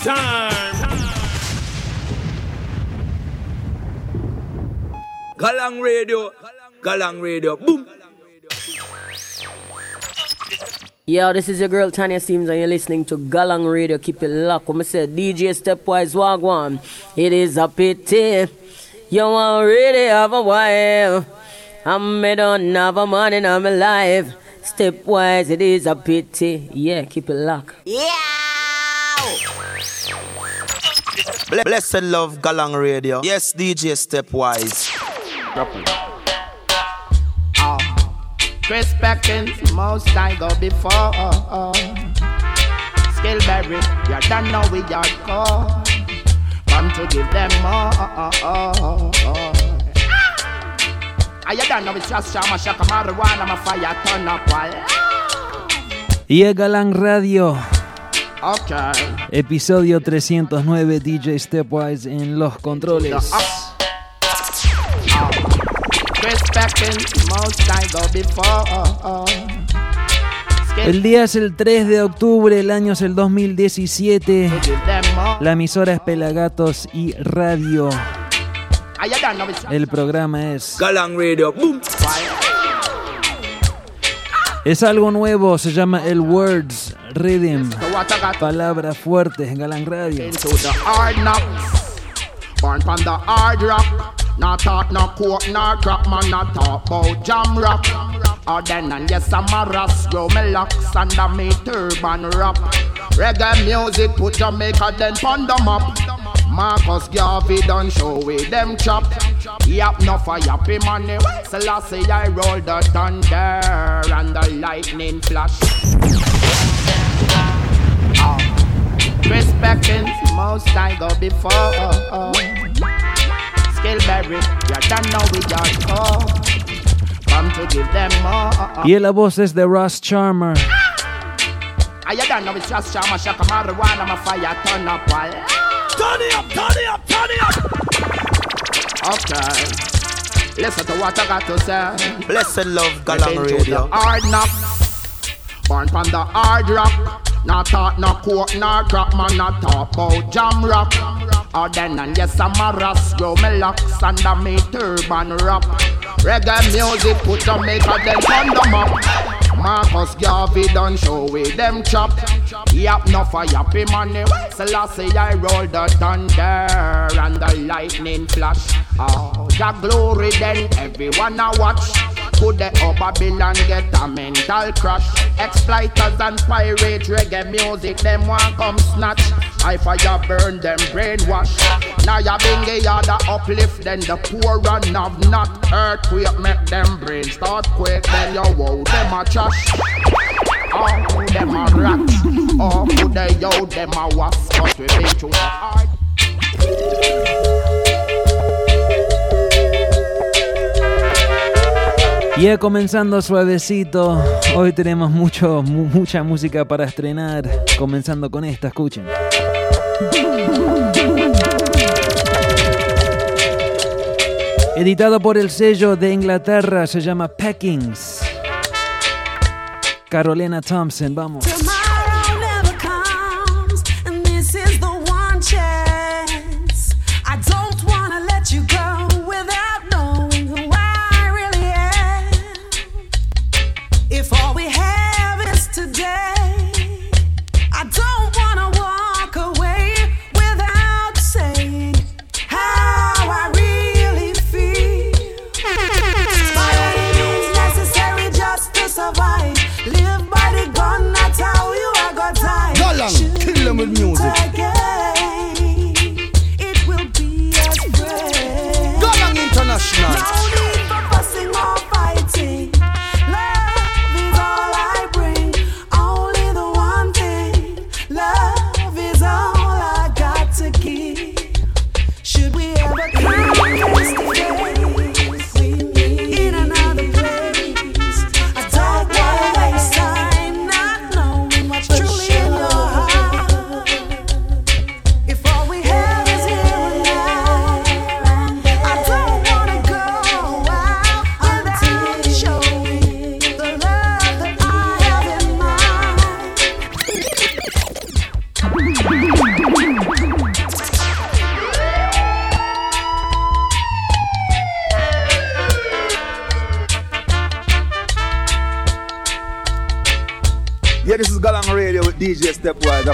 time. Galang Radio, Galang Radio, boom. Yo, this is your girl Tanya Sims, and you're listening to Galang Radio. Keep it locked. When I say DJ Stepwise Wagwan, it is a pity. You won't really have a wife. I'm me don't have a man in my life. Stepwise, it is a pity. Yeah, keep it locked. Yeah. Blessed love Galang Radio. Yes, DJ Stepwise. Chris Perkins, most I go before. Skillberry, you don't know we are call. Come to give them more. I you don't know it's just shama shaka marijuana, my fire turn up while. Y a Galang Radio. Okay. Episodio 309 DJ Stepwise en los controles. I go before. El día es el 3 de octubre, el año es el 2017. La emisora es Pelagatos y Radio. El programa es Galang Radio, boom. Es algo nuevo, se llama el Words Rhythm. Palabras fuertes, Galang Radio. into the hard knocks. Born from the hard rock. Not talk no coke, no man. Not talk about jam rock. Or then and yes, I'm a ras. Me locks under me turban rap. Reggae music put Jamaica then pon the map. Marcus Garvey done show with them chop. Yap no for yappy money. Selassie I roll the thunder and the lightning flash. Ah. Chris Perkins, most I go before. Skillberry, you don't know we just call. Come to give them more. Y la voz es de Ross Charmer. Ah. Ah, I don't know it's just shama shaka marijuana, my fire turn up while. Turn it up, turn it up, turn it up. Okay. Listen to what I got to say. Blessed love Been Galang to Radio. hard knocks. Born from the hard rock. Not talk no coke, no crack, man. Not talk about jam rock. Or then and yes, I'm a ras. Grow me locks under me turban wrap. Reggae music put Jamaica then on the map. Marcus Garvey done show with them chop. Yap no for yappy money. Selassie I roll the thunder and the lightning flash. Oh, the glory then everyone a watch. Could the up Babylon get a mental crash? Exploiters and pirate reggae music, them want come snatch. I fire burn them brainwash. Now bingy ya the uplift, then the poor run have not earthquake make them brain start quake. Then you wow them a trash. Oh, them a rat. Oh, could they yo them a wasp? But we been through the hard. Ya comenzando suavecito, hoy tenemos mucho, mu- mucha música para estrenar, comenzando con esta, escuchen. Editado por el sello de Inglaterra, se llama Packings. Carolina Thompson, vamos.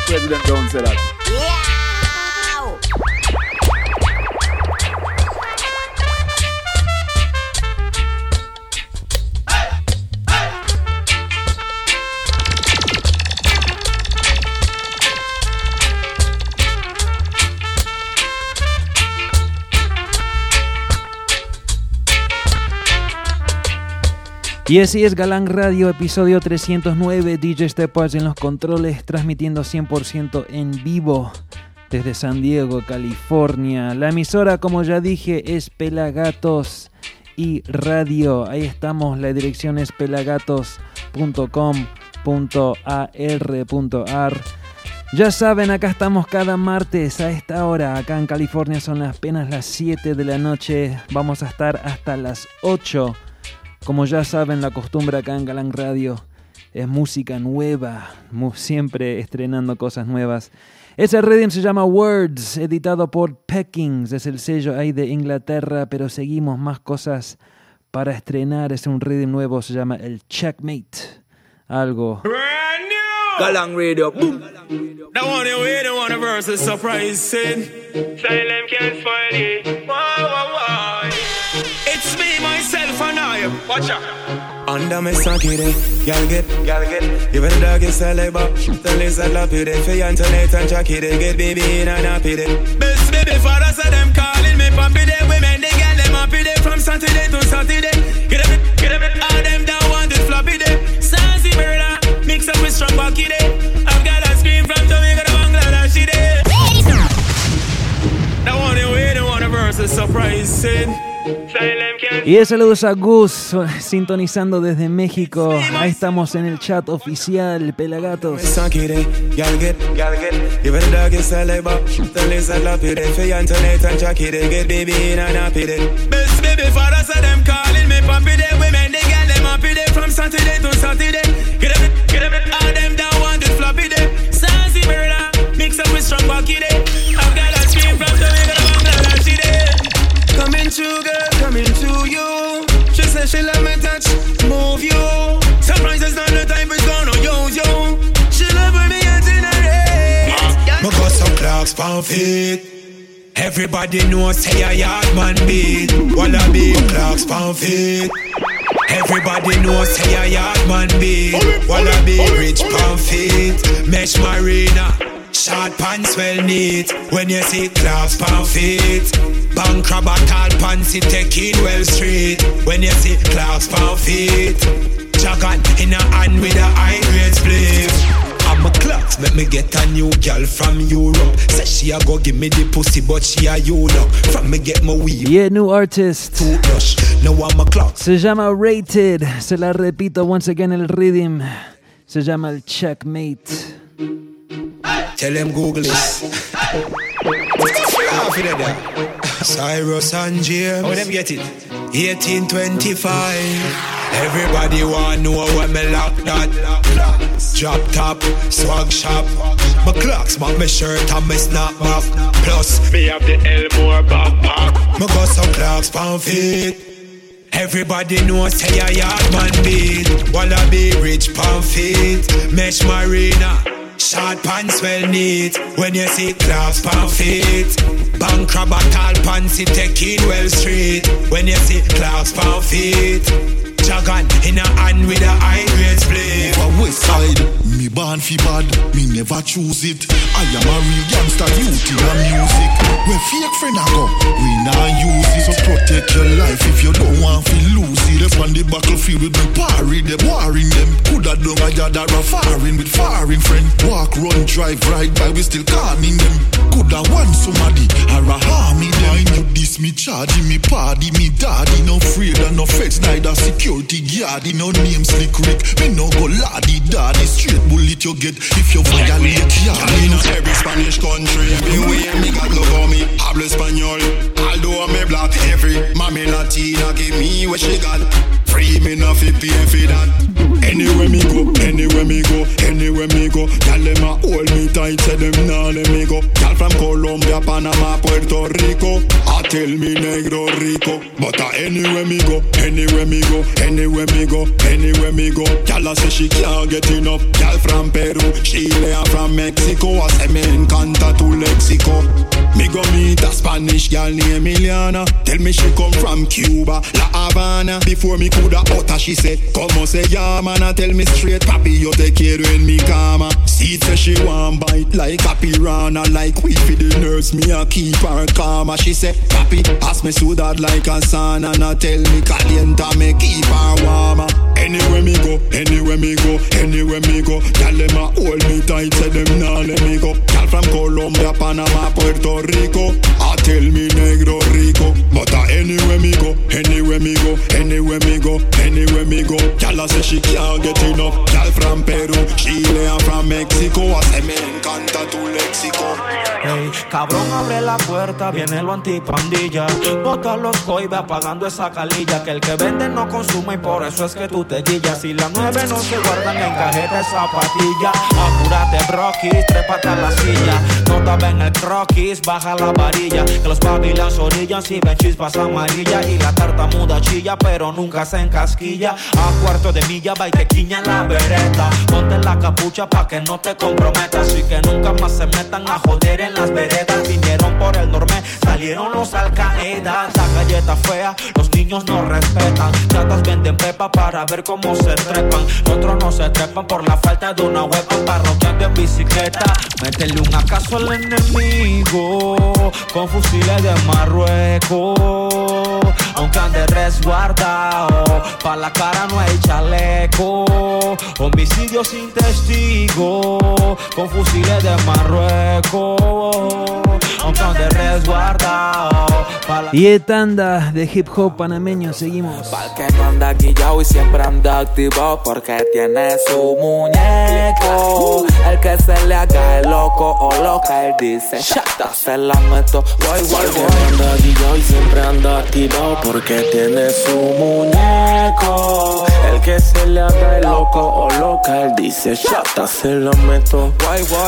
President don't say that. Y así es Galán Radio, episodio 309, DJ Stepwise en los controles, transmitiendo 100% en vivo desde San Diego, California. La emisora, como ya dije, es Pelagatos y Radio. Ahí estamos, la dirección es pelagatos.com.ar.ar. Ya saben, acá estamos cada martes a esta hora. Acá en California son apenas las 7 de la noche. Vamos a estar hasta las 8. Como ya saben, la costumbre acá en Galán Radio es música nueva, siempre estrenando cosas nuevas. Ese rhythm se llama Words, editado por Peckings, es el sello ahí de Inglaterra, pero seguimos más cosas para estrenar. Es un rhythm nuevo, se llama el Checkmate. Algo Galang Radio, boom. The one you the one surprising. Silent can't why? It's me, Watch out. Under me socket y'all get, y'all get. Even the dog eh, is a labor, the lizard lap it. For you Antoinette and Jackie, they get baby in and happy. Best baby father, so them calling me papi. They women, they get them happy day from Saturday to Saturday. Get up, get up, all them down it floppy day. Sassy murder, mix up with strong backy day. Y de saludos a Gus, sintonizando desde México. Ahí estamos en el chat oficial, Pelagatos. Some pound feet. Everybody knows say a yard man beat. Wanna be clocks pound feet. Everybody knows say a yard man beat. Wanna be rich pound feet. Mesh marina. Short pants well neat When you see clocks pound feet Bank crab tall pants it take in well straight When you see clocks pound feet Jagan in a hand with a high grade split make me get a new girl from Europe Say she a go give me the pussy but she a you look From me get my weave Yeah, new artist. Toothbrush, now I'm a clocks Se llama Rated. Se la repito once again el rhythm. Se llama el Checkmate. Tell them Google this. Laugh it at that. Cyrus and James. Oh, How them get it? 1825. Everybody want know when me lock that. Drop top, swag shop. My clocks, my me shirt and me snapback. Plus, me have the Elmore backpack. Me got some clocks pound feet. Everybody knows say a yard man beat. Wanna be rich pound feet. Mesh marina. Short pants well neat When you see clocks pound feet Bank crab pants it take in well straight When you see clocks pound feet Jagan in a hand with a high grade split For west side, me born fi bad, me never choose it. I am a real gangster youth in a music. Where fake friend go, we nah use it. So protect your life if you don't want fi lose it. Up on the battlefield with me parry, warring them. Coulda done a yard or a foreign with foreign friend. Walk, run, drive, ride by, we still calming them. Coulda want somebody or a harming them. Mind you this me charging me party, me daddy no afraid of no feds, neither security guard. No name slick Rick, me no go laddy daddy. Straight bullet you get if you violate yard. in every Spanish country. Everywhere mm-hmm. me got love on me, hablo español. Although me black, every mommy Latina give me what she got. Free me no fi pay for that. Anywhere me go, anywhere me go, anywhere me go. Tell them a hold me tight say them nah let me go. Girl from Colombia, Panama, Puerto Rico. I tell me negro rico, but uh, anywhere me go, anywhere me go, anywhere me go, anywhere me go. Girl I say she can't get enough. Girl from Peru, Chile, and from Mexico. I say me encanta tu lexico. Me go meet a Spanish girl named Emiliana. Tell me she come from Cuba, La Habana. Before me coulda utter, she say, Come on, say yeah. I tell me straight, papi, you take care when me come. See say she want bite like a piranha, like we for the nurse. Me a keep her calm. She say, Papi, ask me so that like a son, and I tell me calienta, me keep her warm. Anywhere me go, anywhere me go, anywhere me go. Girl them a hold me tight, say them nah let me go. Girl from Colombia, Panama, Puerto Rico. I tell me negro rico, but uh, anywhere me go, anywhere me go, anywhere me go, anywhere me go. I say she can't get enough. Girl from Peru, Chile and from Mexico. I say me cabrón, abre la puerta, viene lo antipandilla. Bota los coibes apagando esa calilla. Que el que vende no consume y por eso es que tú te guillas. Y las nueve no se guardan en cajeta de zapatilla. Apúrate, broquis, trépate a la silla. No te ven el croquis, baja la varilla. Que los pavillas orillan si ven chispas amarillas. Y la tartamuda chilla, pero nunca se encasquilla. A cuarto de milla va y te la vereta. Ponte la capucha pa' que no te comprometas. Y que nunca más se metan a joder en las veredas. Vinieron por el norme, salieron los alcaedas. La galleta fea, los niños no respetan. Chatas venden pepa para ver cómo se trepan. Otros no se trepan por la falta de una huepa parroquiando en bicicleta. Métele un acaso al enemigo con fusiles de Marruecos. Aunque ande resguardado, pa' la cara no hay chaleco. Homicidio sin testigo, con fusiles de Marruecos. Aunque ande resguardado, pa' la Y de tanda de hip hop panameño seguimos. Pa'l que no anda guillao y siempre anda activo porque tiene su muñeco. El que se le haga el loco o loca, él dice, shata, se la meto, voy, voy, voy. anda guillao y siempre anda porque tiene su muñeco. El que se le haga el loco o loca, él dice, chata, se la meto.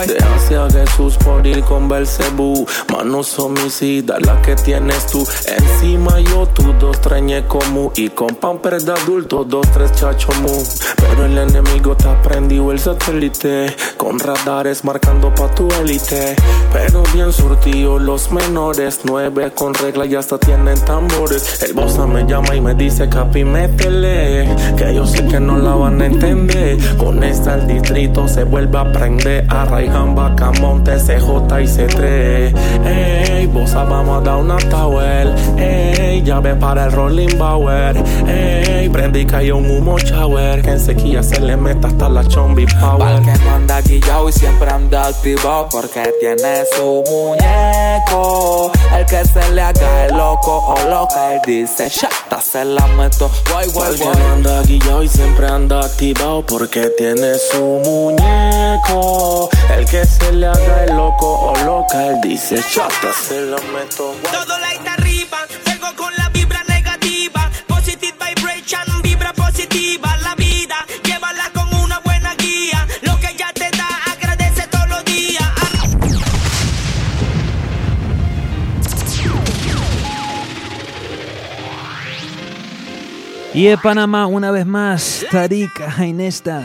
De hacia Jesús por ir con Belcebú. Manos homicidas, la que tienes tú. Encima yo, tú dos como y con pamper de adulto, dos, tres chacho mu. Pero el enemigo te ha prendido el satélite. Con radares marcando pa' tu élite. Pero bien surtido los menores. Nueve con regla y hasta tienen tambores. El bossa me llama y me dice, capi, métele. Que yo sé que no la van a entender. Con esta el distrito se vuelve a prender. Arraigan Bacamonte, CJ y C3. Ey, bossa, vamos a dar una tower. Ey, llave para el Rolling Bauer. Ey, cayó un humo shower. Que en sequía se le meta hasta la chombi power. Pa'l que no anda guillao y siempre anda activo porque tiene su muñeco. El que se le haga el loco o loca, él dice, shata, se la meto, voy, voy, Porque voy. no anda guillao y siempre anda activado porque tiene su muñeco. El que se le haga el loco o loca, él dice chata, se lo meto. Todo light Y de Panamá, una vez más, Tarika Ainesta.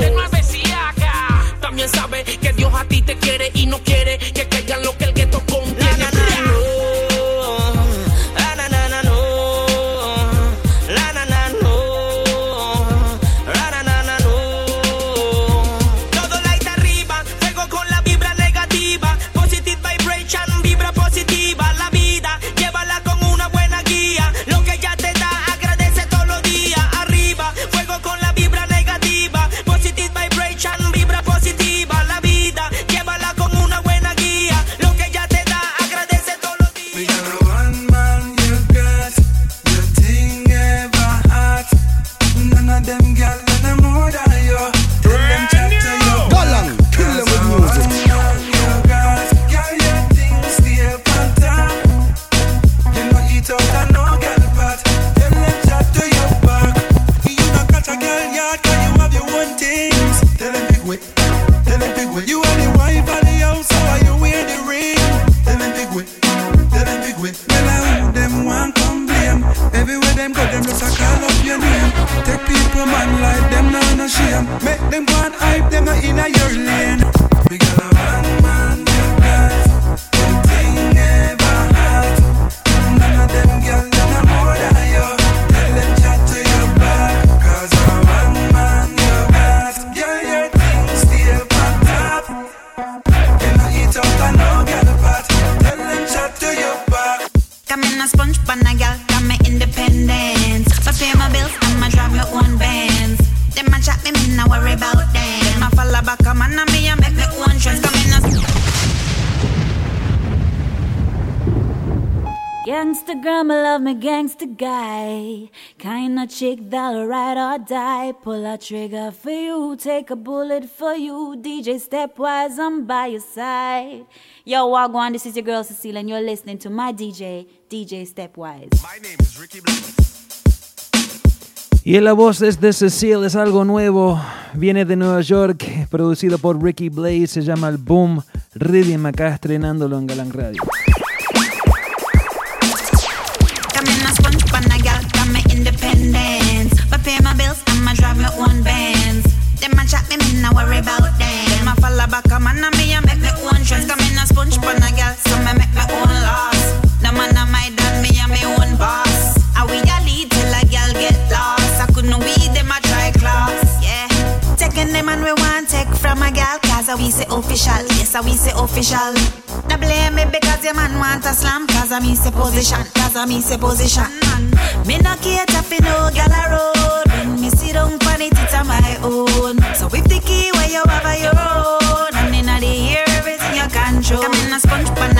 De chick that'll ride or die. Pull a trigger for you, take a bullet for you. DJ Stepwise, I'm by your side. Yo, Wagwan, this is your girl Cecile, and you're listening to my DJ, DJ Stepwise. My name is Ricky Y en la voz es de Cecile, es algo nuevo. Viene de Nueva York, producido por Ricky Blaze, se llama el Boom Rhythm, acá estrenándolo en Galang Radio. Say official, yes, a we say official. Now blame me because your man want a slam, cause a me say position, cause a me say position. Me no cater for no gal road, when me sit down pon it, it's a my own. So if the key where you have a your own, and inna the ear everything you control. Come in a sponge pan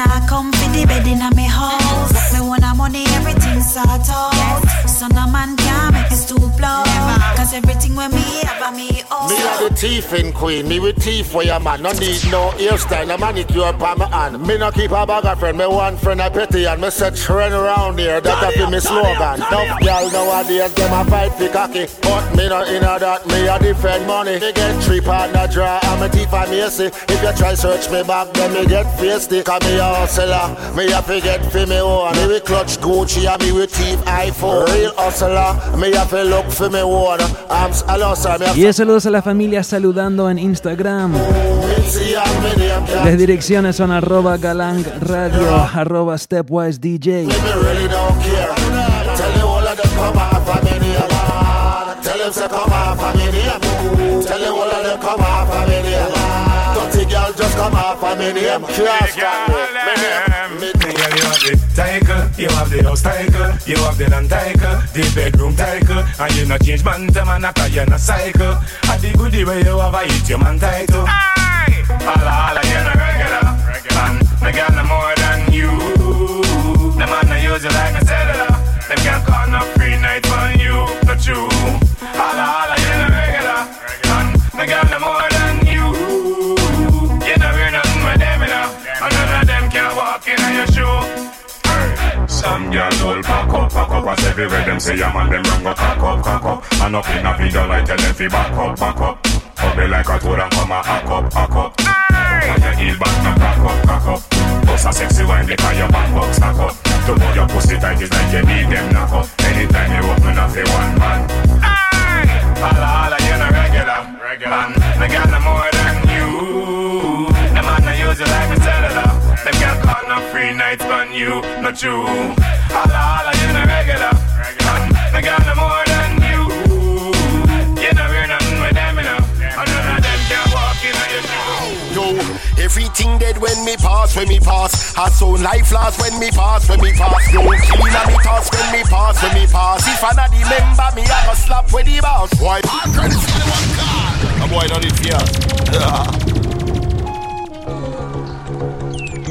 Boys come for the bed in a me Me a the queen, me with teeth for your man. No need no hairstyle, no manicure pa my hand. Me no keep a bag of friend, me one friend a petty and me set trend around here. That a be me slogan. No y'all nowadays them a fight fi cocky, but me no inna that. Me a defend money. Me get three partner draw and me teeth a macy. If you try search me back, then me get feisty. Cause me a hustler, me a fi get fi me own. Me we clutch Gucci and me with teeth iPhone. Real hustler, me a fi look fi me own. I'm s- hello sir, me saludos a la familia saludando en Instagram. Las direcciones son arroba galang radio, arroba stepwise DJ. Have the title, you have the house title, you have the land title, the bedroom title, and you not change man to man after you not cycle. And the goodie where you have a hit your man title. Aye! Alla, alla, you no regular, man. Me got no more than you. The man I use you like a cellular. Them can't call no free night on you, not you. Alla, alla, you no regular, man. Me got no more than. You Some girl all pack up, pack up As everywhere them say yeah man them run go cock up, cock up. And up in a video like tell them fi back up, back up. Ugly like a toad and come a hack up, hack up. When you heel back no cock up, cock up. Bust a sexy wine because your back up, stack up. To hold your pussy tight is like you need them knock up. Anytime you open up for one man. Holla holla you no regular, man Me got no more call no free nights on you, not you Holla holla you're no regular, man Me got no more than you You know we're nothing with them, you know And none of them can walk in on your shoe Yo, everything dead when me pass, when me pass. I sound life last when me pass, when me pass. Yo, clean and me toss when me pass, when me pass. If I not remember me, I go slap with the boss. Why? I'm ready for the one car. A boy don't need fear.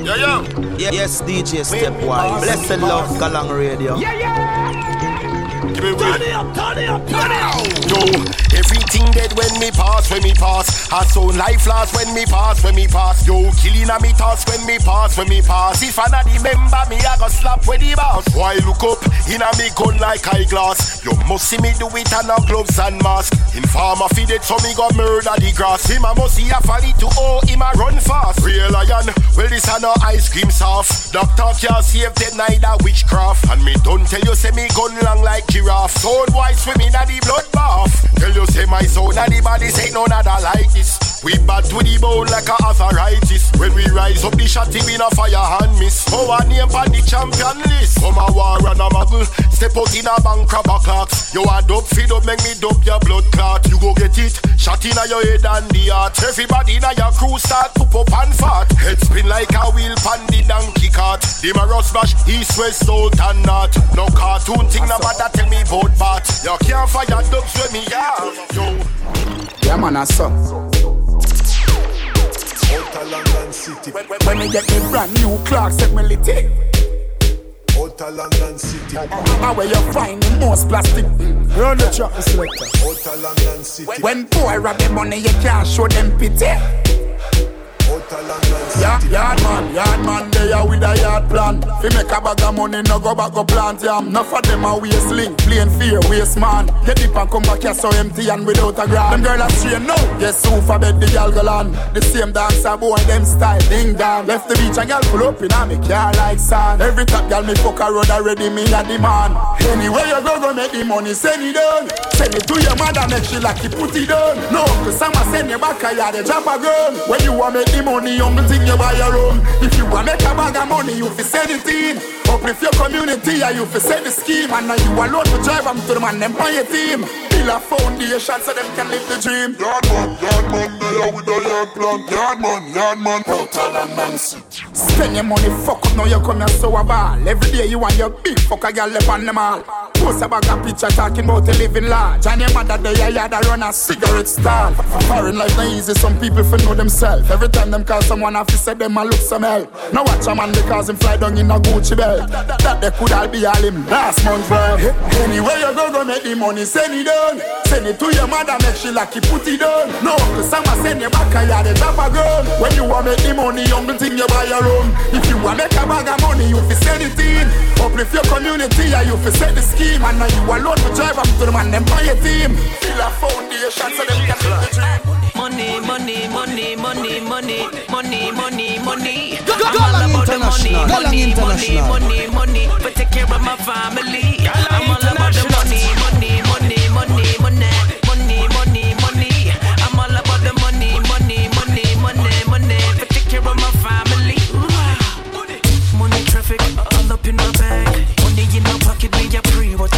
Yo, yo. Ye- Yes, DJ Stepwise. Blessed love, Galang Radio. Yeah, yeah. Give me Turn it up, turn it up, turn it up. Yo, everything dead when me pass, when me pass. I so life last when me pass, when me pass. Yo, killing a me toss when me pass, when me pass. If I not remember me, I go slap with the boss. Why look up in a me gun like eyeglass? You must see me do it and no gloves and mask. Informer feed it so me go murder the grass. Him a must see a folly to oh him a run fast. Real lion, well this a no ice cream soft. Doctor can't save them neither witchcraft. And me don't tell you say me gun long like giraffe. Sound boy swimming at the blood bath. Tell you say my soul and the body say none other like this. We bad to the bone like a arthritis. When we rise up the shot, we a fire hand miss. Our name on the champion list. Come a war and a muggle. Step out in a bank a clocks. You a dope feed up, make me dope your blood clot. You go get it. Shot in a your head and the heart. Everybody in a your crew start poop up and fat. Head spin like a wheel pan the donkey cart. The Maros smash east, west, south and north. No cartoon thing, no matter tell me about bat. You can't fire dubs with me, yeah. Yo. Yeah, man, I saw. Outer London City. When me get me brand new clocks, set me lit it. Outer London City. How where you find the most plastic? Run the track, the selector. London City. When boy rob the money, you can't show them pity. Yeah, yard man, yard man, they are with a yard plan. Fi make a bag of money, no go back go plant yam. Enough of them a waste link, plain fear, waste man. Get deep and come back here so empty and without a grand. Them girl are straight now. Yes, who for bed the gal go land. The same dancer boy, them style, ding dong. Left the beach and gal pull up in a me car like sand. Every top gal me fuck a road already, me a the man. Anywhere you go, go make the money, send it down. Send it to your mother, make she like you put it down. No, cause I'ma send you back a yard, they drop a gun. When you want make the money, only thing you buy your own. If you want make a bag of money, you fi send it in. Uplift your community, and you fi set the scheme. And now you alone to drive them to the man, them your team. Build a foundation so them can live the dream. Yard man, yard man, they are with a yard plan. Yard man, yard man. Outer London City. Spend your money, fuck up, now you come here so a ball. Every day you want your big fuck a girl left on the mall. Post a bag of picture talking about a living large. And your mother they a yard run a cigarette stall. Foreign life not easy, some people for know themselves. Every time them call someone off, say them a look some help. Now watch a man because him fly down in a Gucci belt. That they could all be all him last month friend. Anyway, you go, go make the money, send it down. Send it to your mother, make she like you put it down. No, cause I'ma send you back a they drop a gun. When you want make the money, only thing you buy your own. If you want make a bag of money, you fi send it in. Uplift your community, and you fi set the scheme. And now you alone to drive them to the man, them buy your team. Fill a foundation so them can live the dream. Money, money, money, money, money, money, money, money. Go- go- I'm Galang all about the money, money, money, money, money. For take care of my family. Gyalam international. Money, money, money, money, money, money, money. I'm all about the money, money, money, money, money, money, money, money. Money, money, money, money. I'm all about the money, money, money, money, money. For take care of my family. Money traffic all up in my bag. Money in my pocket, me a pre what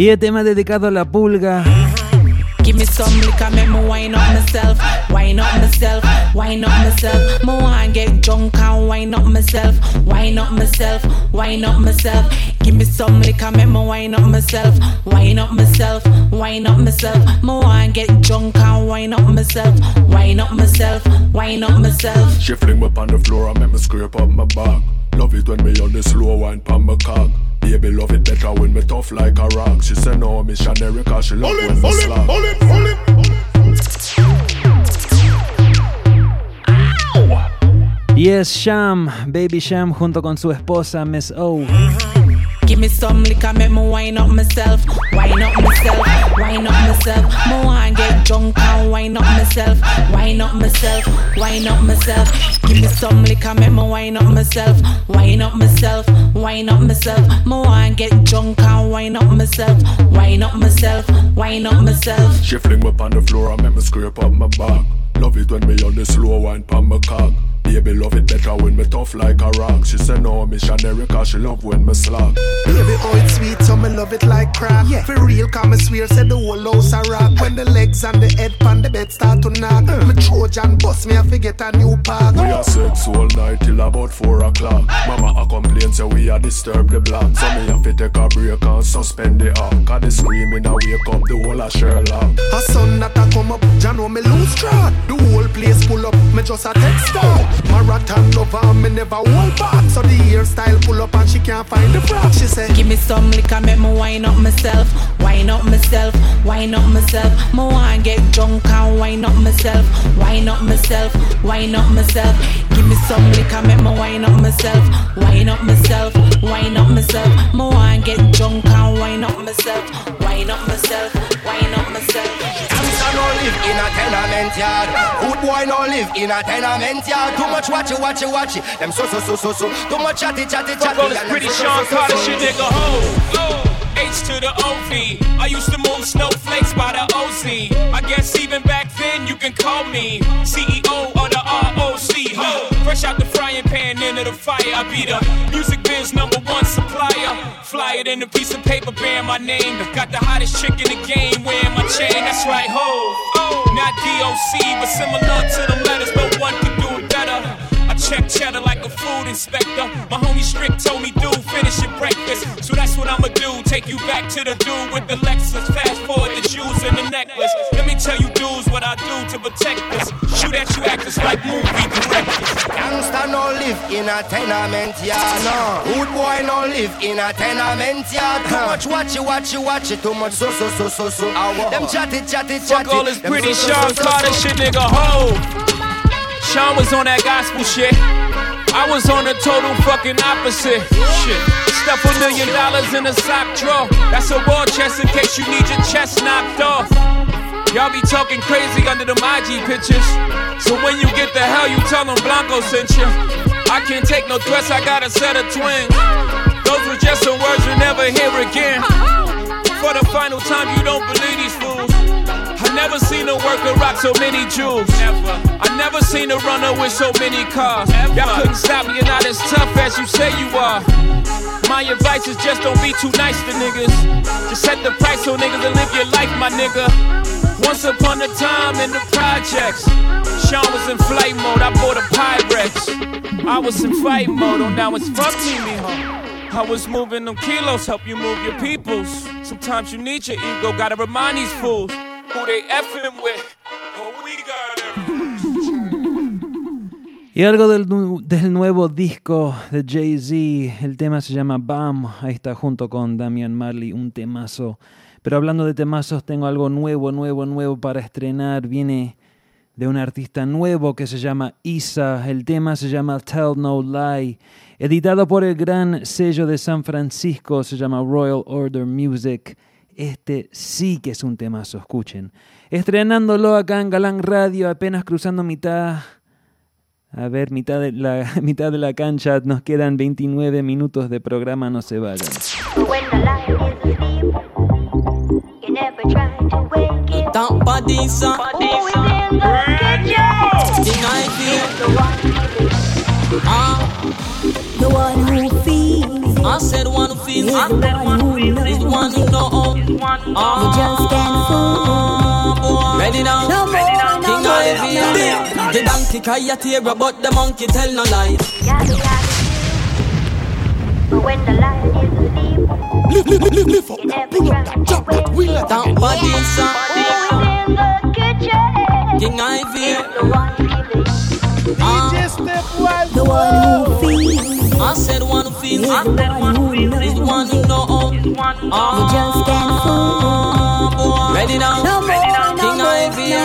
Y el tema dedicado a la pulga. Give me some liquor, make me wine up myself, wine up myself, wine up myself. Me want get drunk and wine up myself, wine up myself, wine up myself. Give me some liquor, make me wine up myself, wine up myself, wine up myself. Me want get drunk and wine up myself, wine up myself, wine up myself. She fling me on the floor and make me scrape up my back. Love it when me on the slow wine pan my cock. Baby love it better when me tough like a rock. She say no missionary cause she love when me slap. Y es Cham, Baby Cham, junto con su esposa Miss O. Give me some liquor, make me wine up myself, wine up myself, wine up myself. Me want get drunk and wine up myself, wine up myself, wine up myself. Give me some liquor, make me wine up myself, wine up myself, wine up myself. Me want get drunk and wine up myself, wine up myself, wine up myself. She fling me on the floor and make me scrape up my back. Love it when me on the slow wine pon my cock. Baby love it better when me tough like a rock. She say no missionary cause she love when me slack. Baby, oh it's sweet, so me love it like crack. Yeah. For real, come and swear, say the whole house a rock. When the legs and the head pan the bed start to knock. Mm. Me Trojan bust me, I forget a new pack. We are sex all night till about four o'clock. Mama a complain say we a disturb the block. So me have to take a break and suspend the arm. Cause the screaming a wake up the whole of Sherlock. A sun that a come up, Jah know me lose track. The whole place pull up, me just a text start. Marathon lover, and me never hold back. So the hairstyle pull up and she can't find the frock. She say, Give me some liquor, make me wine up myself, wine up myself, wine up myself. Me want get drunk and wine up myself, wine up myself, wine up myself. Give me some liquor, make me wine up myself, wine up myself, wine up myself. Me want get drunk and wine up myself, wine up myself, wine up myself. Live in a tenement yard. Good boy no live in a tenement yard. Too much watch it, watch it, watch it. Them so so so so so. Too much chatty chatty Fuck chatty. all this pretty so, Sean so, so, Carter shit, nigga. Ho, H to the OV. I used to move snowflakes by the OZ. I guess even back then you can call me CEO of the ROC. Ho, fresh out the frying pan into the fire. I be the music biz number one supplier. Fly it in a piece of paper bearing my name. Got the hottest chick in the game wearing my chain. That's right, ho. Not DOC, but similar to them letters. but one can do it check cheddar like a food inspector. My homie Strick told me, dude, finish your breakfast. So that's what I'ma do. Take you back to the dude with the Lexus. Fast forward the jewels and the necklace. Let me tell you, dudes, what I do to protect us. Shoot at you actors like movie directors. Gangsta no live in a tenement yard. No. Good boy no live in a tenement yard. Too much watch it, watch it, watch it. Too much so so so so so. Them chatty chatty chatty. Fuck all this Them pretty so, so, Sean so, so, Carter shit, nigga. Ho. Sean was on that gospel shit. I was on the total fucking opposite. Shit. Stuff a million dollars in a sock drawer. That's a war chest in case you need your chest knocked off. Y'all be talking crazy under them IG pictures. So when you get the hell, you tell them Blanco sent you. I can't take no threats, I got a set of twins. Those were just some words you'll never hear again. For the final time, you don't believe these fools. Never seen a worker rock so many jewels. Never. I never seen a runner with so many cars. Y'all couldn't stop me, you're not as tough as you say you are. My advice is just don't be too nice to niggas. Just set the price so niggas will live your life, my nigga. Once upon a time in the projects, Sean was in flight mode. I bought a Pyrex. I was in fight mode. Oh, now it's fuck me, mijo. I was moving them kilos, help you move your peoples. Sometimes you need your ego, gotta remind these fools Y algo del, del nuevo disco de Jay-Z, el tema se llama Bam, ahí está junto con Damian Marley, un temazo. Pero hablando de temazos, tengo algo nuevo, nuevo, nuevo para estrenar. Viene de un artista nuevo que se llama Isa, el tema se llama Tell No Lie, editado por el gran sello de San Francisco, se llama Royal Order Music. Este sí que es un temazo, escuchen. Estrenándolo acá en Galán Radio, apenas cruzando mitad a ver, mitad de, la, mitad de la cancha, nos quedan 29 minutos de programa, no se vayan. When the son. Who is in the kitchen? Deny The one The one who feels it. I said one who feels Is the one who Is the one who know. You Ah, just can't fool. Ready now? No more, no King more, Ivy no and more. them. The donkey cry a tear, but the monkey tell no lie. Yabba yabba. But when the lion is asleep, you never try to wake it. Don't body son. Who is in the kitchen? King Ivy. The one Ah, The one who feels it. I said one who feels Is it. the one who Is the one who know. Ah, You just can't fool. Ready now? No more, King more, no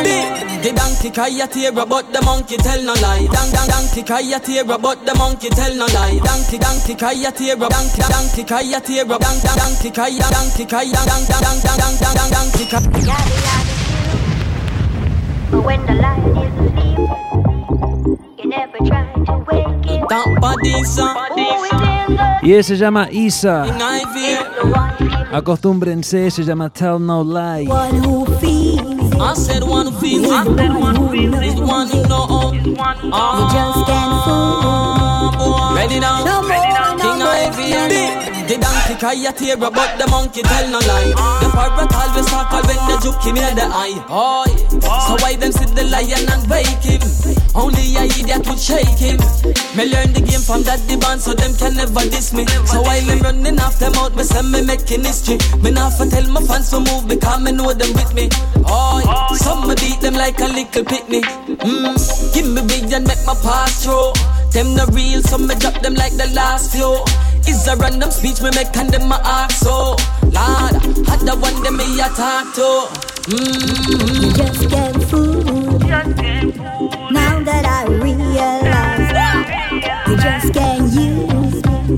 them. The donkey cry a tear, but the monkey tell no lie. Dang, dang, donkey cry a tear, but the monkey tell no lie. Donkey, donkey cry a tear, donkey, donkey cry a tear, dang, dang, donkey cry, donkey cry, dang, dang, dang, dang, dang, dang, dang, donkey cry. Yabba yabba. But when the lion is asleep, you Y ella se llama Isa. Acostúmbrense, se llama Tell No Lie. I said cry a tear but the monkey tell no lie. The parrot always talk when the juke him in the eye. Oh, so why them sit the lion and wake him? Only a idiot would shake him. Me learn the game from that the band so them can never diss me. So while them running off them out, me say me making history. Me not for tell my fans to move because me know them with me. Oh, some me beat them like a little pitney. Mm, give me big and make my pass through. Them the real, so me drop them like the last few. Is a random speech me make and them my ask so Lord, had the one them me a talk to. Mm-hmm. You just can't fool. Now that I realize You just can't use me.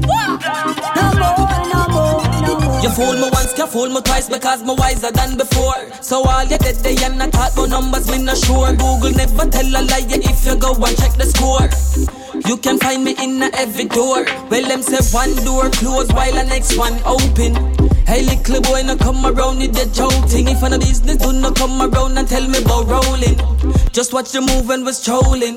No more, no more, no more. You fool me once, you fool me twice Because me wiser than before. So all you get there and I talk about numbers, me not sure. Google never tell a lie if you go and check the score you can find me in a every door. Well, them say one door closed while the next one open. Hey, little boy, no come around with the joking. If I no business, do not come around and tell me about rolling. Just watch the move when we're strolling.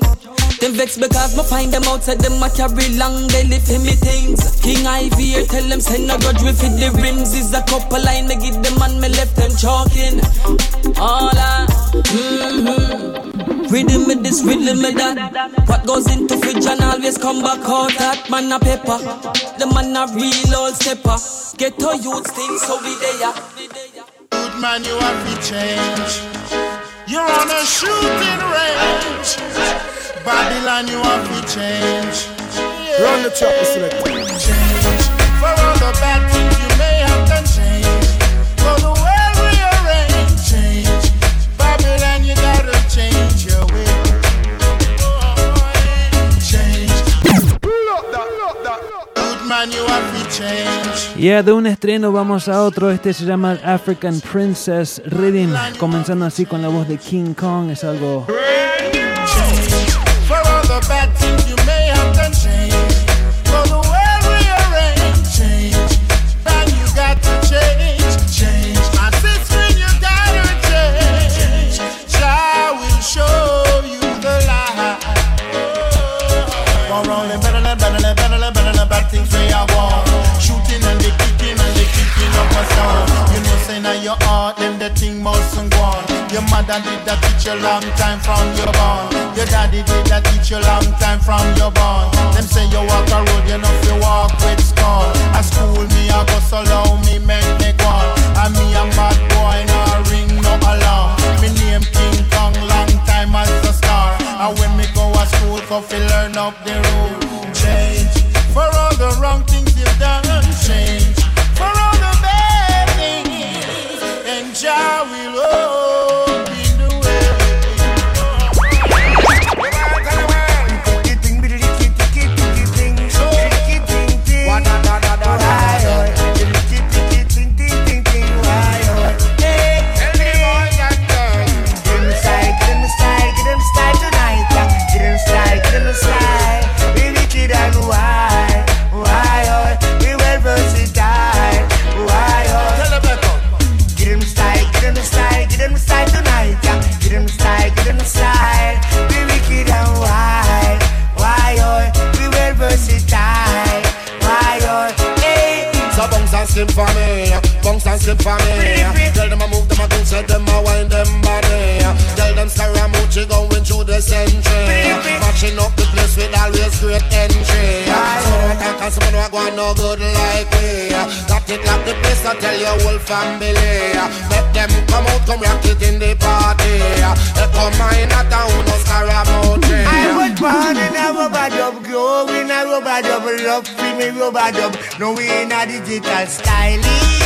Them vex because me find them outside them a carry long belly for me things. King Ivy here tell them send no grudge we fit the rims is a couple line me give them and me left them chalking. All I, mm-hmm. Rhythm me this, rhythm me that. What goes into fridge and always come back out. That man a pepper, the man a real old stepper. Get to youth things so we there. Good man, you have to change. You're on a shooting range. Babylon, you have to change. Yeah. Run the trap, select. Change for all the bad Good man, you have to change. Y yeah, de un estreno vamos a otro. Este se llama African Princess Rhythm. Comenzando así con la voz de King Kong. Es algo Your mother did that teach you long time from your born. Your daddy did that teach you long time from your born. Them say you walk a road, you know you walk with scorn. At school me I go so low, me make me go on. And me a bad boy, no ring no alarm. Me name King Kong, long time as a star. And when me go to school, go fi learn up the Make them come out, come rock it in the party. They come in a. I was born in a rubber dub, rubber dub, love for me rubber dub. No we in a digital styling,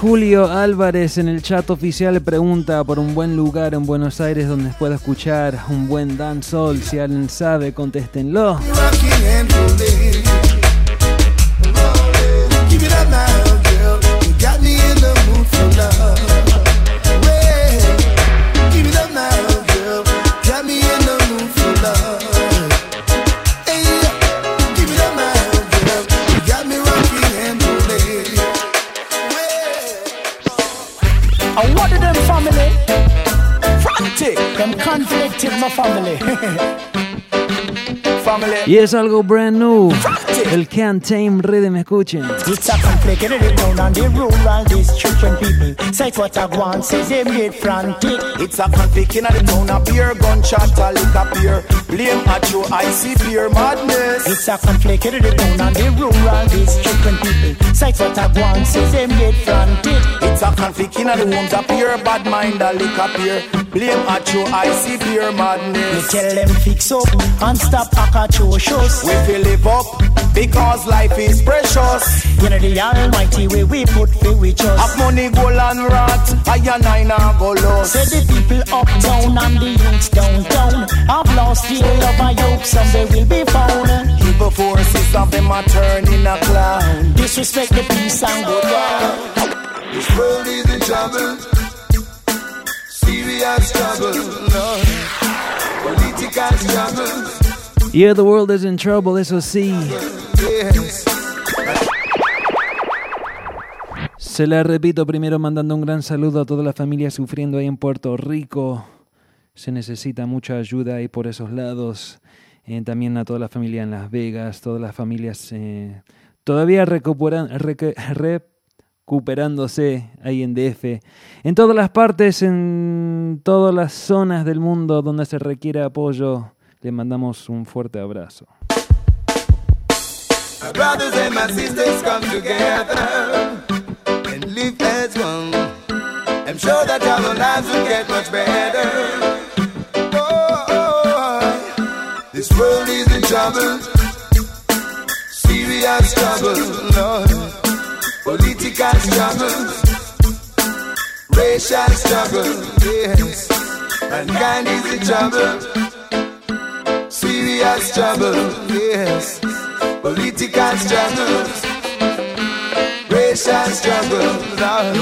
Julio Álvarez en el chat oficial pregunta por un buen lugar en Buenos Aires donde pueda escuchar un buen dancehall. Si alguien sabe, contéstenlo. Y es algo brand new. El Can't Tame Rhythm, escuchen. It's a conflict in the town and the rural district when people say what I want, says they get frantic. It's a conflict in the town, a beer, gunshot, a liquor beer. Blame at you, I see beer madness. It's a conflict in the town and the rural district when people say what I want, says they get frantic. It's a conflict in the homes, a pure bad mind, a liquor beer. Blame at you, I see beer madness. Me tell them fix up and stop atrocious. We feel live up because life is precious. You know the almighty way we put for we trust. Have money, gold and rat, I and I now go lost. Say the people uptown and the youths downtown have lost the love and hope someday will be found. Evil forces of them are turning a clown. Disrespect the peace and good love. This world is in trouble. Serious trouble, Lord. Political trouble. Yeah, the world is in trouble, eso sí. Se la repito primero mandando un gran saludo a toda la familia sufriendo ahí en Puerto Rico. Se necesita mucha ayuda ahí por esos lados. Eh, también a toda la familia en Las Vegas, todas las familias eh, todavía recuperándose ahí en DF. En todas las partes, en todas las zonas del mundo donde se requiere apoyo, le mandamos un fuerte abrazo. My brothers and my sisters come together and live as one. I'm sure that our lives will get much better. Oh, oh, this world is in trouble, serious trouble, Lord. Political struggle, racial struggle, yes. Mankind is in trouble, serious trouble, yes. Political struggles, racial struggles, Lord.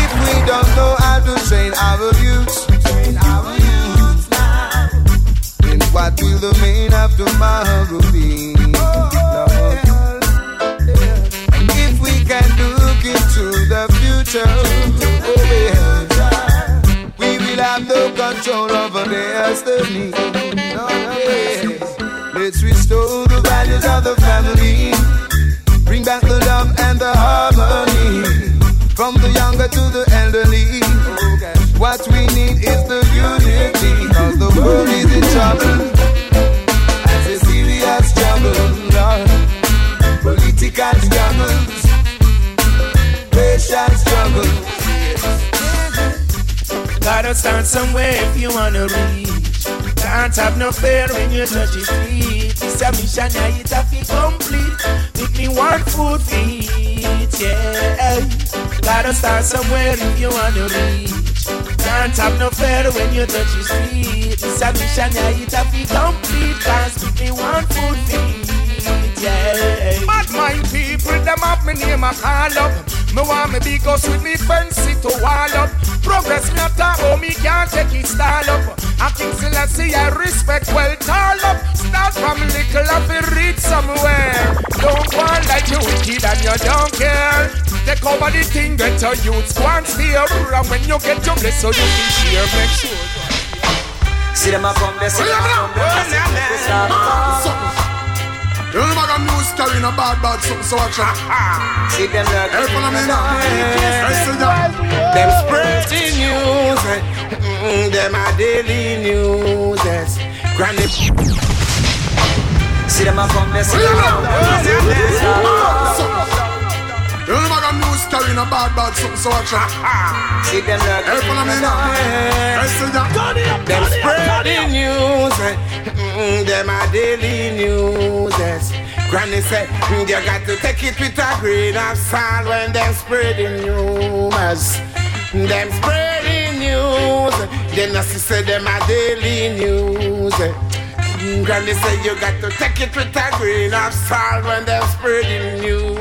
If we don't know how to train our youth, train our youth now, then what will the man of tomorrow be? And if we can look into the future, oh yeah, we will have no control over destiny. Let's restore the values of the family. Bring back the love and the harmony. From the younger to the elderly. What we need is the unity. Cause the world is in trouble. As a serious trouble. Political struggles. Racial struggles. Gotta start somewhere if you wanna reach. Can't have no fear when you touch your feet. This a mission, yeah, it have to complete. Make me want food eat, yeah. Gotta start somewhere if you wanna reach. Can't have no fear when you touch your feet. This a mission, yeah, it have to complete. Cause make me want food eat, yeah. Bad mind people, them have me name a call up. Me want me big us with me friends sit to wall up. Progress me at oh me can't take it style up. I think Selassie I see I respect well tall up. Start from little up and reach somewhere. Don't want like you wicked and you don't care. Take over the thing, get your youth squad steer. And when you get your bless so you can share, make sure. See them a come, they see them a come, they see them a come. You know, I got news carrying a bad, bad something, so watch out. See them like Hey, follow me now. Listen, Them spreading news, mm, them a daily news. Granny. See them a come, they see them You know, I got news carrying a bad, bad something, so watch out. See them like Hey, follow me now. Hey, see ya. Them spreading news. Mm, them a daily news. yes. Granny said, mm, you got to take it with a grain of salt when them spreading rumors. Them spreading news. Then I said them a daily news. Mm, Granny said you got to take it with a grain of salt when them spreading news.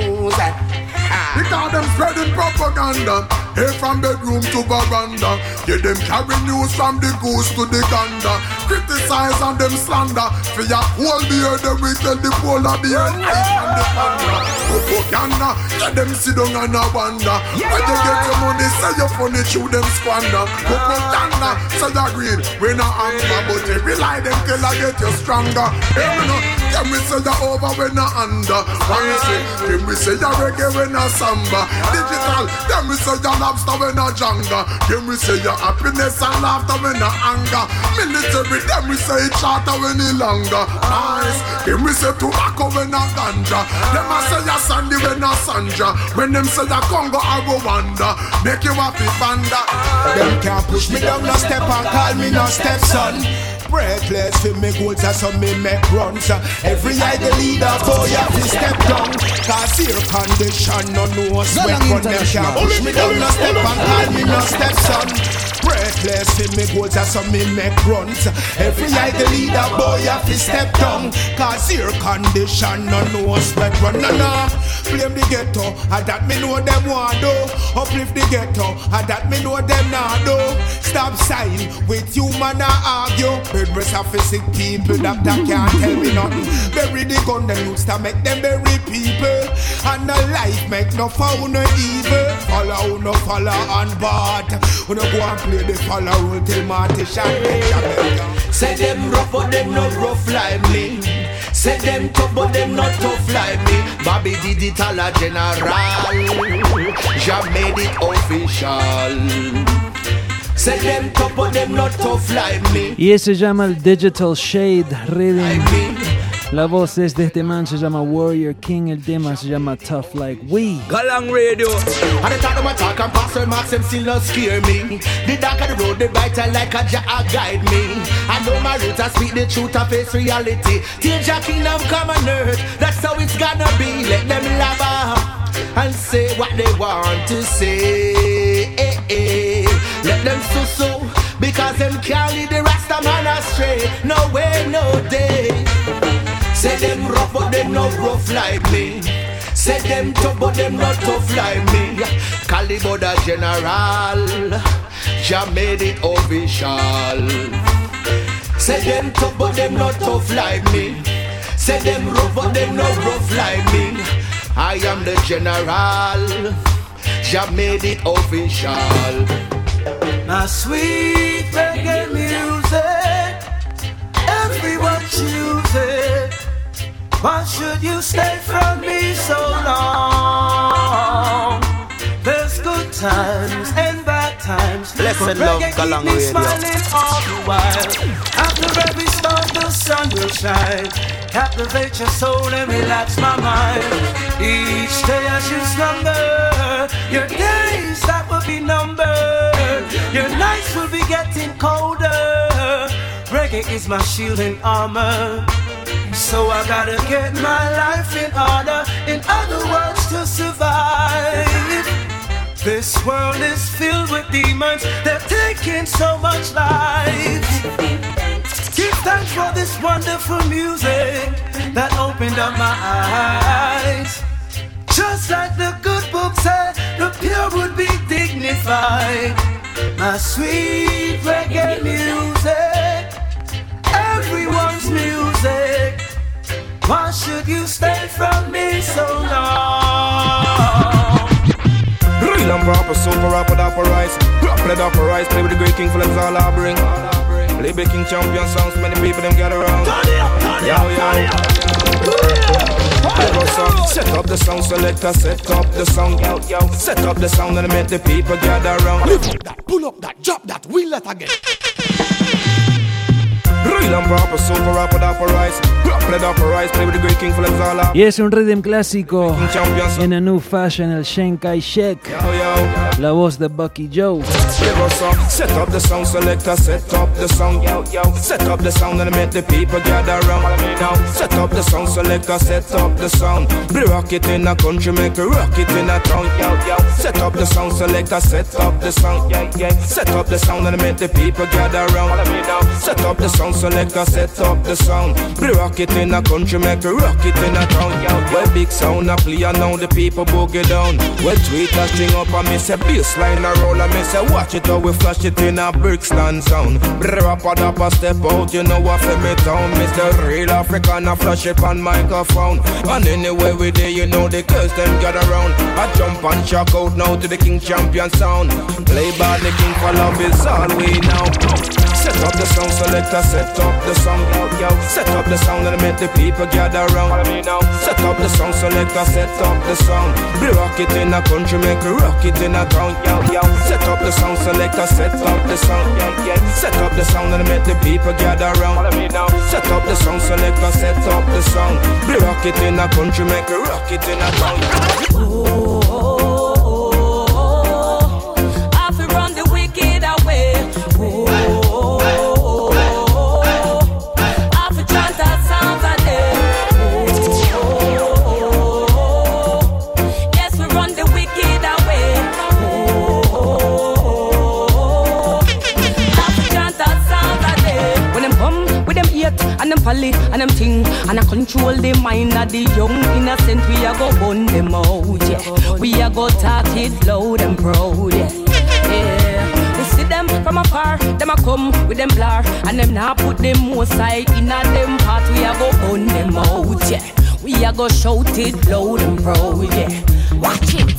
Because them spreading propaganda. Hey from bedroom to veranda. Yeah them carry news from the goose to the gander. Criticize and them slander. For your whole beer them we tell the polar bear Knife and the panda. Propaganda Yeah them sit down and a wonder When you get your money say you funny chew them squander. Propaganda say you green. We not anger but every lie them tell I get you stronger. Hey me no Yeah me say you over when I under. When you say Them we say you reggae when I samba. Digital Them we say you lobster when I janga. Them we say you happiness and laughter when I anger. Military Them we say it shorter when it longer. Nice Them we say tobacco when I ganja. Them I say you sandy when I sanja. When them say you Congo or Rwanda Make you happy panda. Them can't push me down no step and call me no stepson. Breathless for me goals and so me make runs. Uh, every eye the leader boy have to step down. Cause here condition no no sweat but them can't push me down no step and call me no step stepson. Breathless for me goals and so me make runs. Every idle leader boy have to step down. Cause here condition no no sweat run no no. Blame the ghetto, and that me know them want do. Uplift the ghetto, and that me know them not do. Stop sign with you man a argue. Bedrest of sick people that that can't tell me nothing. Bury the gun, them used to make them bury people. And no life make no found no evil. Follow no follow and bad. When you go and play the follow rule till Marty shot Say them rough, but them not rough like me. Say them tough, but them not tough like me. Bobby Digital a general. Ja made it official. Say them tough, but them not tough like me. Y ese se llama el Digital Shade Rhythm. La voz es de este man, se llama Warrior King, el tema se llama Tough Like We. Galang radio. And the time of my talk and pass when marks them still not scare me. The dark of the road, the brighter like a jar guide me. I know my roots, I speak the truth, I face reality. Till Jah kingdom come on earth, that's how it's gonna be. Let them laugh and say what they want to say. Eh, eh. Let them so so, because them can't lead the Rasta man astray. No way, no day. Say them rough, but them not rough like me. Say them tough, but them not tough like me. Caliber the general, Jah made it official. Say them tough, but them not tough like me. Say them rough, but them not rough like me. I am the general, Jah made it official. My sweet reggae music, everyone choose it. Why should you stay from me so long? There's good times and bad times. Blessed love, reggae Galang Radio. smiling all the while. After every storm, the sun will shine. Captivate your soul and relax my mind. Each day as you slumber, your days that will be numbered. Your nights will be getting colder. Reggae is my shield and armor. So I gotta get my life in order. In other words, to survive. This world is filled with demons. They're taking so much life. Give thanks for this wonderful music that opened up my eyes. Just like the good book said, the pure would be dignified. My sweet reggae music, everyone's music. Why should you stay from me so long? Real and proper, super rapper, dapper rise. Proper dapper rise, play with the great king for them all I bring. Play big king champion songs, many people them gather around. Yo, yo. Ever song, set up the sound selector, set up the sound, yo, yo. Set up the sound and make the people gather around. Lift up that, pull up that, drop that, wheel it again. Y es un rhythm clásico. En a new fashion, el Chiang Kai Shek. La voz de Bucky Joe. Sound selector, set up the sound, sound sound sound. Be rock it in a country, make a rock it in a town, sound sound, yeah, sound sound sound. A a a. Well, big sound a play and now the people boogie down. Well, tweet a string up and me say bassline a roll and me say watch it how we flash it in a Brixton sound. Rap a dap a step out, you know what for me town. Mr. Real African, I flash it on microphone. And anyway we there, you know the girls them gather around. I jump and shock out now to the King Champion sound. Play by the King for love is all we know. Set up the sound selector, set up the sound, yo, yo. Set up the sound and make the people gather around. Set up the sound selector, set up the sound. Be rock it in a country, make a rock it in a town, yo, yo. Set up the sound selector, set up the sound, yeah, yeah. Set up the sound and make the people gather around. Set up the sound selector, set up the sound. Be rock it in a country, make a rock it in a town. I and them folly and I control the mind of the young innocent, we a go burn them out. Yeah. We a go talk it loud and proud. Yeah. yeah. We see them from afar, them a come with them blur and them now put them side in a them part. We a go burn them out. Yeah. We a go shout it loud and proud. Yeah. Watch it.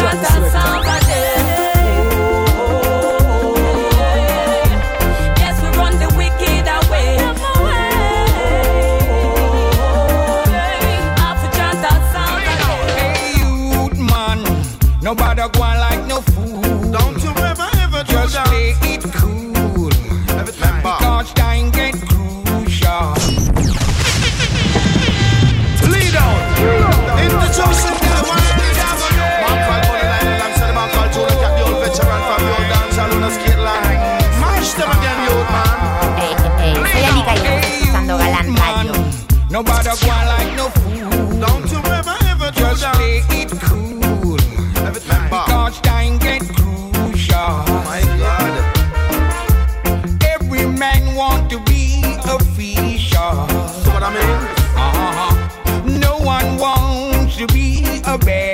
Run a fisher. What I mean? Uh-huh. No one wants to be a beggar.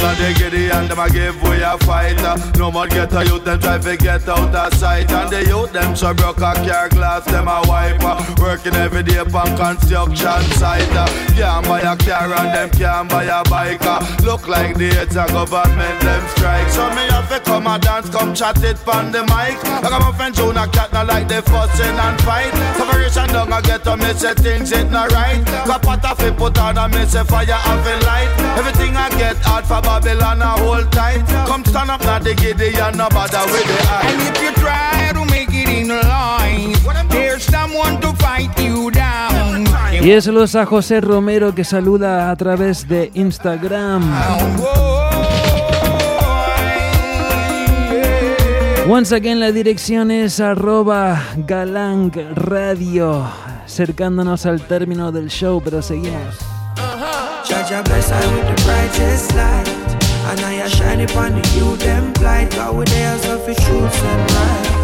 Now they get it and them a give way a fight uh. No more get a youth them try to get out of sight And the youth them so broke a car glass them a wipe uh. Working every day upon construction site uh. Can't buy a car and them can't buy a bike uh. Look like the it's a government them strike So me have to come a dance come chat it pon the mic I got my friend Jonah Cat not like they fussing and fight Separation down I get to me say things it not right Got pot a fi put on and me say fire having light Everything I get hard for Babylon a hold tight Come stand up now the giddy and no bother with the eye. And if you try to make it in line, there's someone to fight you down. Y es saludos a José Romero que saluda a través de Instagram. Once again la dirección es arroba galang radio, acercándonos al término del show, pero seguimos. Judge a bless I with the brightest light And I shine the them we right They are suffer truths and right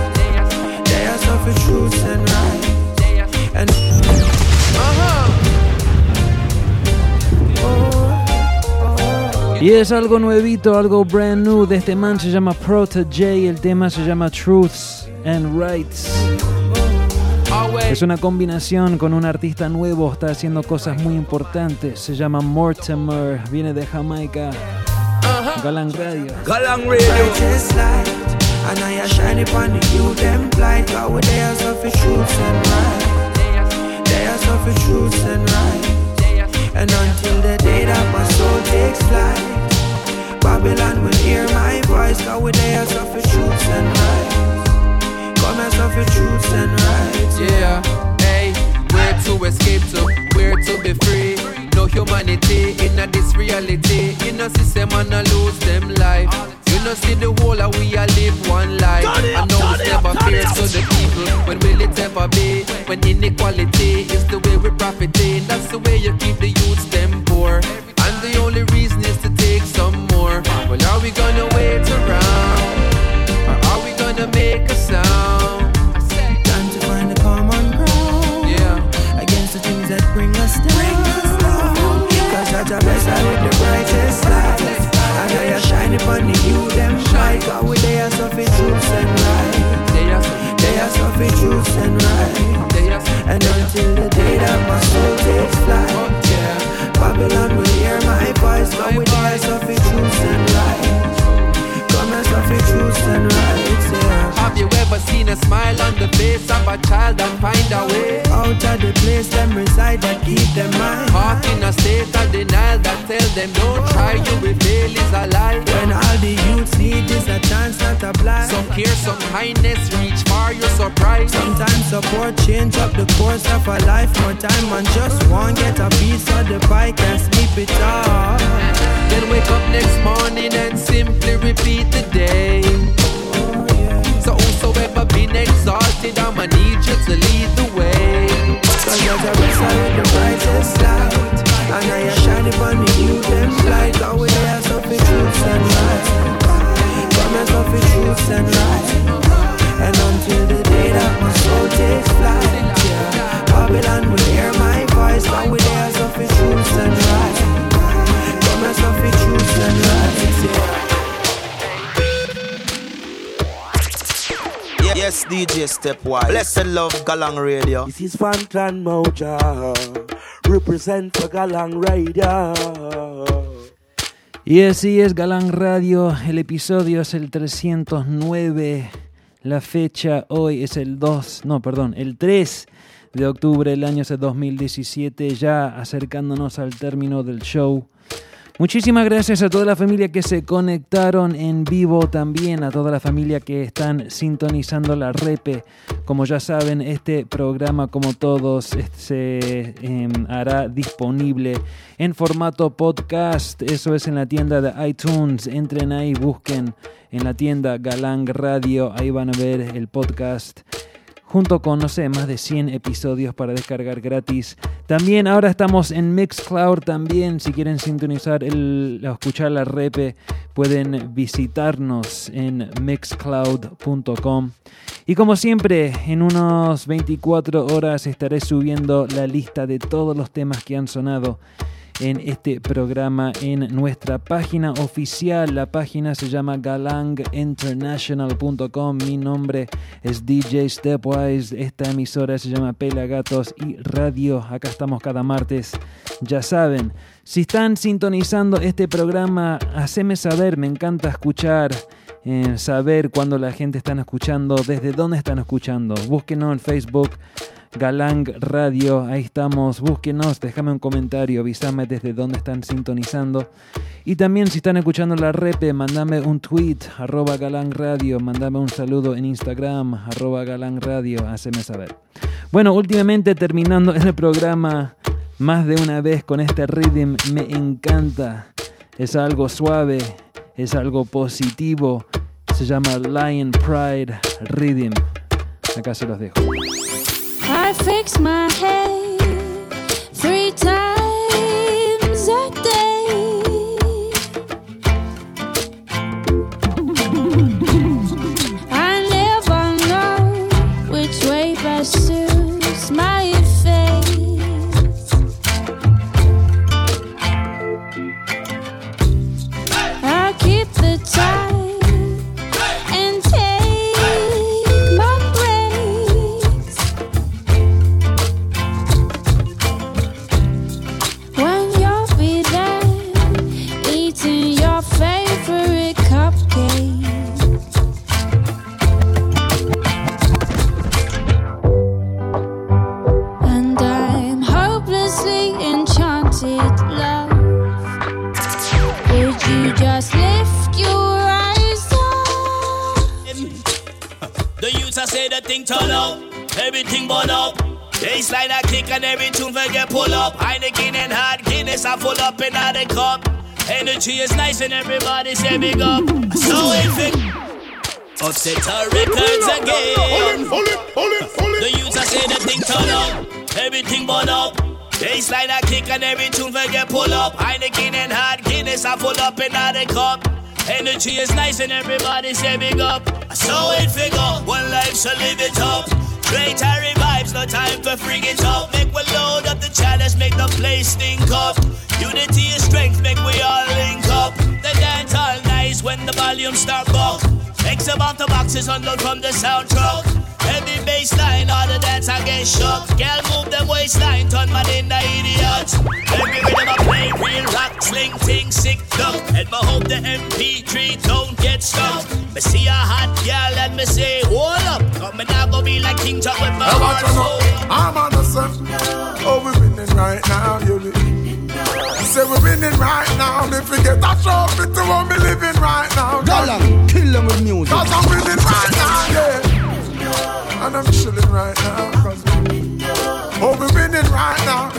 Y es algo nuevito, algo brand new de este man, se llama Protege, el tema se llama Truths and Rights. Es una combinación con un artista nuevo, está haciendo cosas muy importantes. Se llama Mortimer, viene de Jamaica. Galang Radio. Galang Radio. And I a shine upon the you them blind. God with they are suffer truths and right? They are suffer truths and right. And until the day that my soul takes flight Babylon will hear my voice. God with they are suffer truths and right? Come and suffer truths and right. Yeah, hey, where to escape to, where to be free no humanity in a this reality. In a system and a lose them life. You know see the whole of we a live one life. I know it's never fair to the people. When will it ever be? When inequality is the way we profiting. That's the way you keep the youths them poor. And the only reason is to take some more. Well, are we gonna wait around? Or are we gonna make a sound? That bring us down. Bring us down. Cause Jah Jah bless us with the brightest light. And I are shining upon the you them shine. God with they are suffering truths and right. They are suffering truths and right. And until the day that my soul takes flight. Babylon will hear my voice. God with they are suffering truths and right. Come and suffer truths and rights. Yeah. Have you ever seen a smile on the face of a child and find a way out of the place them reside that keep them mind? Caught in a state of denial that tell them don't try, you will fail is a lie. When all the youths need is a chance, not a blind. Some care, some kindness, reach far, you're surprised. Sometimes support change up the course of a life. More time and just one get a piece of the pie, can't sleep it off. Then wake up next morning and simply repeat the day. So whosoever been exalted, I'ma need you to lead the way. You're the the brightest light And I shining them and and and until the day that my soul takes flight. Babylon will hear my voice Go with there suffer truths and right Yes, DJ Stepwise. Blessed love Galang Radio. This is Fantran Moja. Represent for Galang Radio. Y así es Galang Radio. El episodio es el 309. La fecha hoy es el 2, no, perdón, el 3 de octubre del año 2017, ya acercándonos al término del show. Muchísimas gracias a toda la familia que se conectaron en vivo también, a toda la familia que están sintonizando la repe. Como ya saben, este programa, como todos, se eh, hará disponible en formato podcast. Eso es en la tienda de iTunes. Entren ahí, busquen en la tienda Galang Radio. Ahí van a ver el podcast junto con, no sé, más de 100 episodios para descargar gratis. También ahora estamos en Mixcloud también, si quieren sintonizar el, o escuchar la repe, pueden visitarnos en mixcloud.com. Y como siempre, en unos 24 horas estaré subiendo la lista de todos los temas que han sonado en este programa en nuestra página oficial. La página se llama galanginternational.com. Mi nombre es DJ Stepwise. Esta emisora se llama Pelagatos y Radio. Acá estamos cada martes. Ya saben, si están sintonizando este programa, haceme saber. Me encanta escuchar. Eh, saber cuándo la gente está escuchando, desde dónde están escuchando. Búsquenos en Facebook, Galang Radio, ahí estamos, búsquenos, déjame un comentario, avísame desde dónde están sintonizando. Y también si están escuchando la repe, mandame un tweet, arroba Galang Radio, mandame un saludo en Instagram, arroba Galang Radio, haceme saber. Bueno, últimamente terminando el programa más de una vez con este rhythm, me encanta. Es algo suave, es algo positivo, se llama Lion Pride Rhythm. Acá se los dejo. I fix my head three times youths I say the thing turn up, everything burn up. Baseline I kick and every tune for get pull up. Heineken and hard Guinness I full up in the cup. Energy is nice and everybody say big up. So if it upset our records again. The youths I say the thing turn up, everything burn up. Baseline I kick and every tune for get pull up. Heineken and hard Guinness I full up in the cup. Energy is nice and everybody say big up. So it figure, one life so live it up. Great Harry vibes, no time for freak it. Make we load up the chalice, make the place stink up. Unity is strength, make we all link up. The dance all nice when the volume start buck. X amount the boxes unload from the sound truck. Heavy bassline, all the dance I get shook. Girl move them waistline, turn man in the idiot. Every rhythm I play, real rock, sling, ting, sick duck. And I hope the MP3 don't get stuck. Me see a hot girl and me say, hold up. Coming out go be like King Tut with my Hey, watch heart out I'm on the set. Oh, we're winning right now, you Say we're winning right now. If we get a trophy to what we living right now. Galang, kill them with music. Cause I'm winning right now, yeah. And I'm chilling right now. Cause oh, we're winning right now.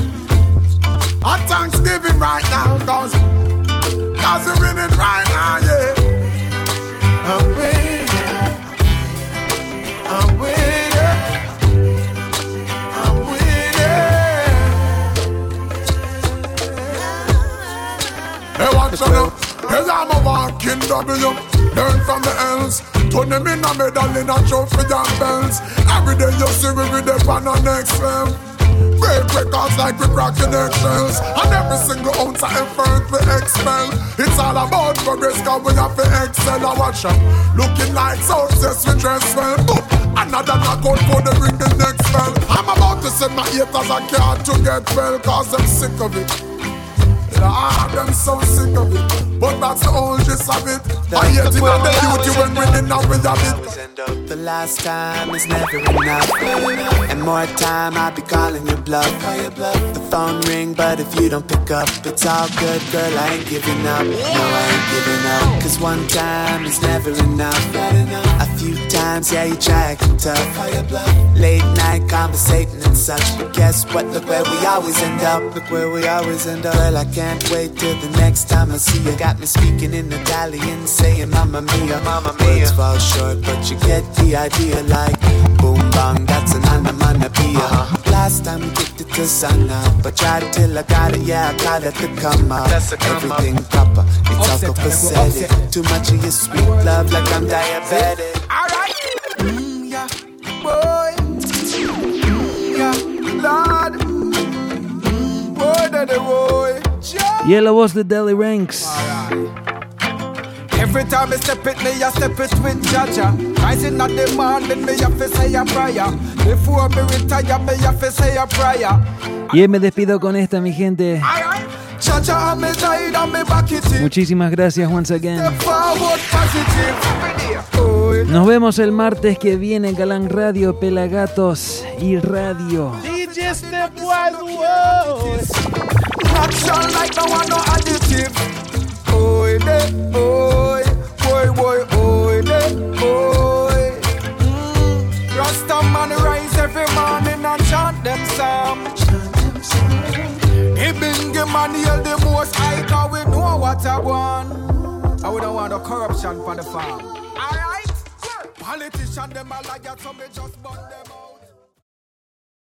At Thanksgiving right now. Cause, cause we're winning right now, yeah. I'm winning. I'm winning. I'm winning. Hey, watch out. Hey, I'm a walking W. Learn from the L's. Turn them in a medal in a trophy and bells. Every day you see we with the on our next level. Break records like we cracking eggshells And every single ounce of effort we expel It's all about progress cause we have to excel. I watch them Looking like success we dress well. Boom. Another knockout for the ring the next spell I'm about to send my haters a card to get well Cause I'm sick of it. Lord, I'm so sick of it. But that's the whole gist of it I hate it on the duty when winning now we have it The last time is never enough. And more time I'll be calling your bluff. The phone ring, but if you don't pick up, it's all good, girl. I ain't giving up. No, I ain't giving up. Cause one time is never enough. A few times, yeah, you try acting tough. Late night conversating and such. But guess what? Look where we always end up. Look where we always end up. Well, I can't wait till the next time I see you. Got me speaking in Italian, saying Mamma Mia. Mamma Mia. Words fall short, but you get the idea. Like boom bang, that's an onomatopoeia. Last time we kicked it to sun up, but tried till I got it. Yeah, I got it to come up. Everything proper, it's all copacetic. Too much of your sweet love, like I'm diabetic. Alright. Mm, yeah, boy. Mm, yeah, Lord. Mm, boy, daddy, boy. Y en la voz de Delly Ranx. Every time I step it, me I step it with Jaja. Rising at the morning, me have to say a prayer. Before me retire, me have to say a prayer. Y me despido con esta, mi gente. Muchísimas gracias once again. Nos vemos el martes que viene, Galán Radio, Pelagatos y Radio. DJ Mm. Rasta man rise every morning and chant them song. He bring him and heal the most high cause we know what I don't want no corruption for the farm. Alright? Politician them a liar so just burn them